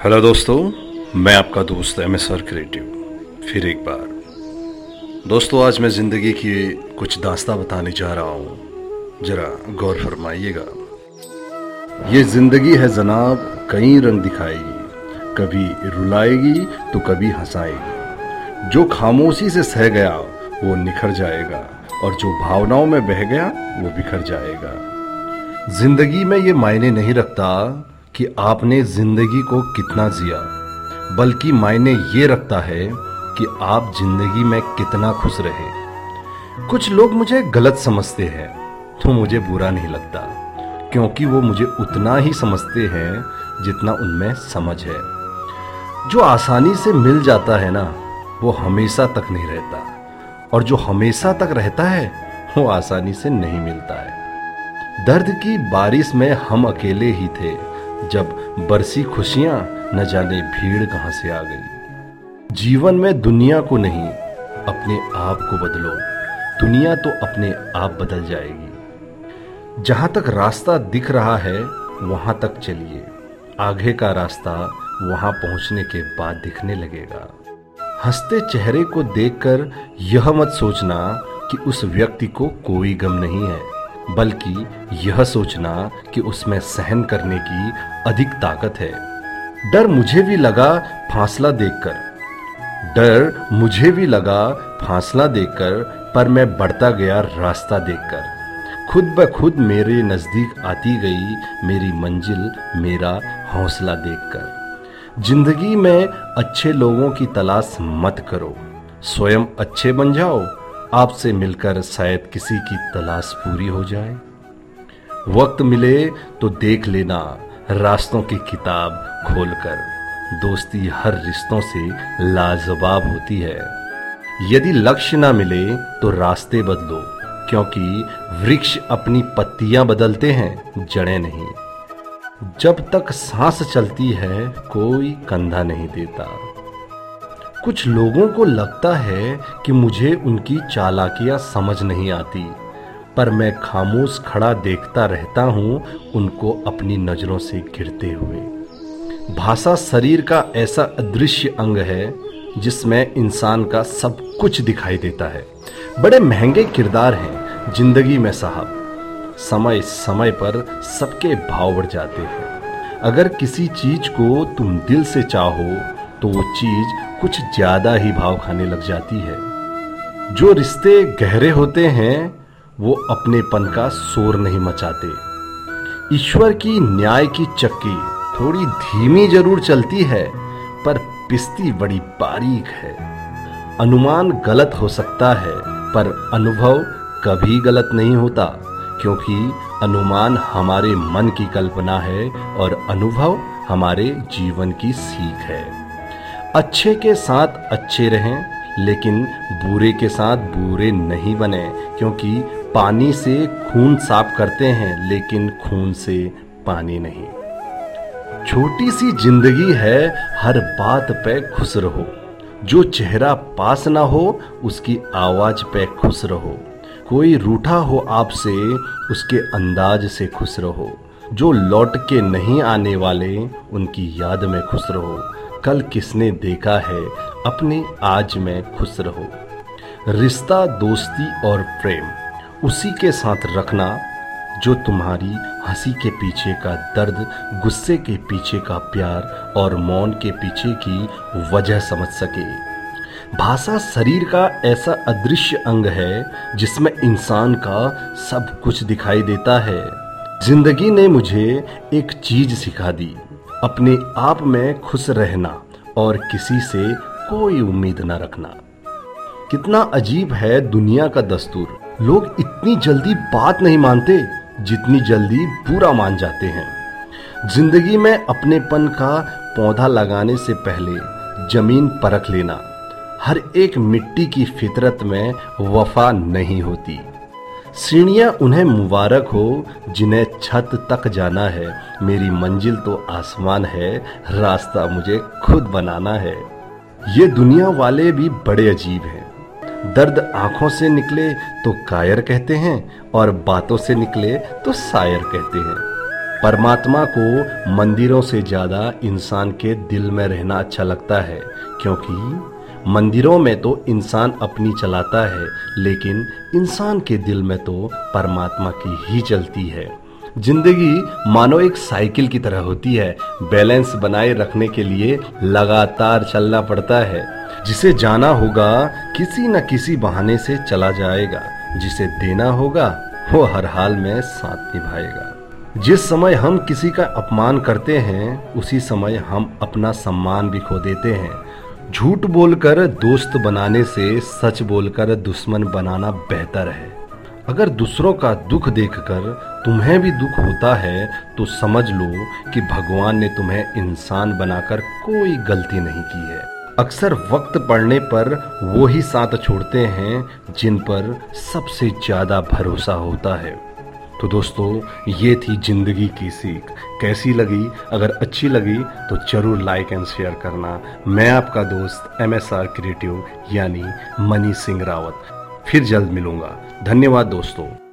Hello दोस्तों, मैं आपका दोस्त एम एस आर क्रिएटिव फिर एक बार। दोस्तों, आज मैं ज़िंदगी की कुछ दास्ता बताने जा रहा हूँ। जरा गौर फरमाइएगा। ये ज़िंदगी है जनाब, कई रंग दिखाएगी। कभी रुलाएगी तो कभी हंसाएगी। जो खामोशी से सह गया, वो निखर जाएगा। और जो भावनाओं में बह गया, वो बिखर जाएगा। ज़िंदगी में ये मायने नहीं रखता कि आपने ज़िंदगी को कितना जिया, बल्कि मायने ये रखता है कि आप ज़िंदगी में कितना खुश रहे। कुछ लोग मुझे गलत समझते हैं तो मुझे बुरा नहीं लगता, क्योंकि वो मुझे उतना ही समझते हैं जितना उनमें समझ है। जो आसानी से मिल जाता है ना, वो हमेशा तक नहीं रहता, और जो हमेशा तक रहता है, वो आसानी से नहीं मिलता है। दर्द की बारिश में हम अकेले ही थे जब बरसी खुशियाँ न जाने भीड़ कहाँ से आ गई। जीवन में दुनिया को नहीं, अपने आप को बदलो। दुनिया तो अपने आप बदल जाएगी। जहाँ तक रास्ता दिख रहा है, वहाँ तक चलिए। आगे का रास्ता वहाँ पहुँचने के बाद दिखने लगेगा। हँसते चेहरे को देखकर यह मत सोचना कि उस व्यक्ति को कोई गम नहीं है। बल्कि यह सोचना कि उसमें सहन करने की अधिक ताकत है। डर मुझे भी लगा फासला देखकर। डर मुझे भी लगा फासला देखकर, पर मैं बढ़ता गया रास्ता देखकर। खुद ब खुद मेरे नज़दीक आती गई मेरी मंजिल, मेरा हौसला देखकर। ज़िंदगी में अच्छे लोगों की तलाश मत करो। स्वयं अच्छे बन जाओ। आपसे मिलकर शायद किसी की तलाश पूरी हो जाए। वक्त मिले तो देख लेना रास्तों की किताब खोलकर। दोस्ती हर रिश्तों से लाजवाब होती है। यदि लक्ष्य ना मिले तो रास्ते बदलो, क्योंकि वृक्ष अपनी पत्तियाँ बदलते हैं, जड़ें नहीं। जब तक सांस चलती है, कोई कंधा नहीं देता। कुछ लोगों को लगता है कि मुझे उनकी चालाकियाँ समझ नहीं आती, पर मैं खामोश खड़ा देखता रहता हूँ उनको अपनी नज़रों से घिरते हुए। भाषा शरीर का ऐसा अदृश्य अंग है जिसमें इंसान का सब कुछ दिखाई देता है। बड़े महँगे किरदार हैं, ज़िंदगी में साहब। समय समय पर सबके भाव बढ़ जाते हैं। अगर किसी चीज़ को तुम दिल से चाहो तो वो चीज़ कुछ ज़्यादा ही भाव खाने लग जाती है। जो रिश्ते गहरे होते हैं, वो अपनेपन का शोर नहीं मचाते। ईश्वर की न्याय की चक्की थोड़ी धीमी ज़रूर चलती है, पर पिस्ती बड़ी बारीक है। अनुमान गलत हो सकता है, पर अनुभव कभी गलत नहीं होता, क्योंकि अनुमान हमारे मन की कल्पना है और अनुभव हमारे जीवन की सीख है। अच्छे के साथ अच्छे रहें, लेकिन बुरे के साथ बुरे नहीं बने, क्योंकि पानी से खून साफ़ करते हैं, लेकिन खून से पानी नहीं। छोटी सी ज़िंदगी है, हर बात पे खुश रहो। जो चेहरा पास ना हो, उसकी आवाज़ पे खुश रहो। कोई रूठा हो आपसे, उसके अंदाज से खुश रहो। जो लौट के नहीं आने वाले, उनकी याद में खुश रहो। कल किसने देखा है, अपने आज में खुश रहो। रिश्ता, दोस्ती और प्रेम, उसी के साथ रखना, जो तुम्हारी हँसी के पीछे का दर्द, गुस्से के पीछे का प्यार और मौन के पीछे की वजह समझ सके। भाषा शरीर का ऐसा अदृश्य अंग है, जिसमें इंसान का सब कुछ दिखाई देता है। ज़िंदगी ने मुझे एक चीज़ सिखा दी। अपने आप में खुश रहना और किसी से कोई उम्मीद न रखना। कितना अजीब है दुनिया का दस्तूर। लोग इतनी जल्दी बात नहीं मानते जितनी जल्दी बुरा मान जाते हैं। ज़िंदगी में अपनेपन का पौधा लगाने से पहले ज़मीन परख लेना। हर एक मिट्टी की फितरत में वफा नहीं होती। सीढ़ियाँ उन्हें मुबारक हो, जिन्हें छत तक जाना है। मेरी मंजिल तो आसमान है, रास्ता मुझे खुद बनाना है। ये दुनिया वाले भी बड़े अजीब हैं। दर्द आँखों से निकले तो कायर कहते हैं, और बातों से निकले तो शायर कहते हैं। परमात्मा को मंदिरों से ज़्यादा इंसान के दिल में रहना अच्छा लगता है, क्योंकि मंदिरों में तो इंसान अपनी चलाता है, लेकिन इंसान के दिल में तो परमात्मा की ही चलती है। ज़िंदगी मानो एक साइकिल की तरह होती है, बैलेंस बनाए रखने के लिए लगातार चलना पड़ता है। जिसे जाना होगा, किसी न किसी बहाने से चला जाएगा। जिसे देना होगा, वो हर हाल में साथ निभाएगा। जिस समय हम किसी का अपमान करते हैं, उसी समय हम अपना सम्मान भी खो देते हैं। झूठ बोलकर दोस्त बनाने से सच बोलकर दुश्मन बनाना बेहतर है। अगर दूसरों का दुख देखकर तुम्हें भी दुख होता है तो समझ लो कि भगवान ने तुम्हें इंसान बनाकर कोई गलती नहीं की है। अक्सर वक्त पड़ने पर वो ही साथ छोड़ते हैं जिन पर सबसे ज़्यादा भरोसा होता है। तो दोस्तों, ये थी ज़िंदगी की सीख। कैसी लगी? अगर अच्छी लगी तो ज़रूर लाइक एंड शेयर करना। मैं आपका दोस्त एम एस आर क्रिएटिव यानी मनी सिंह रावत। फिर जल्द मिलूँगा। धन्यवाद दोस्तों।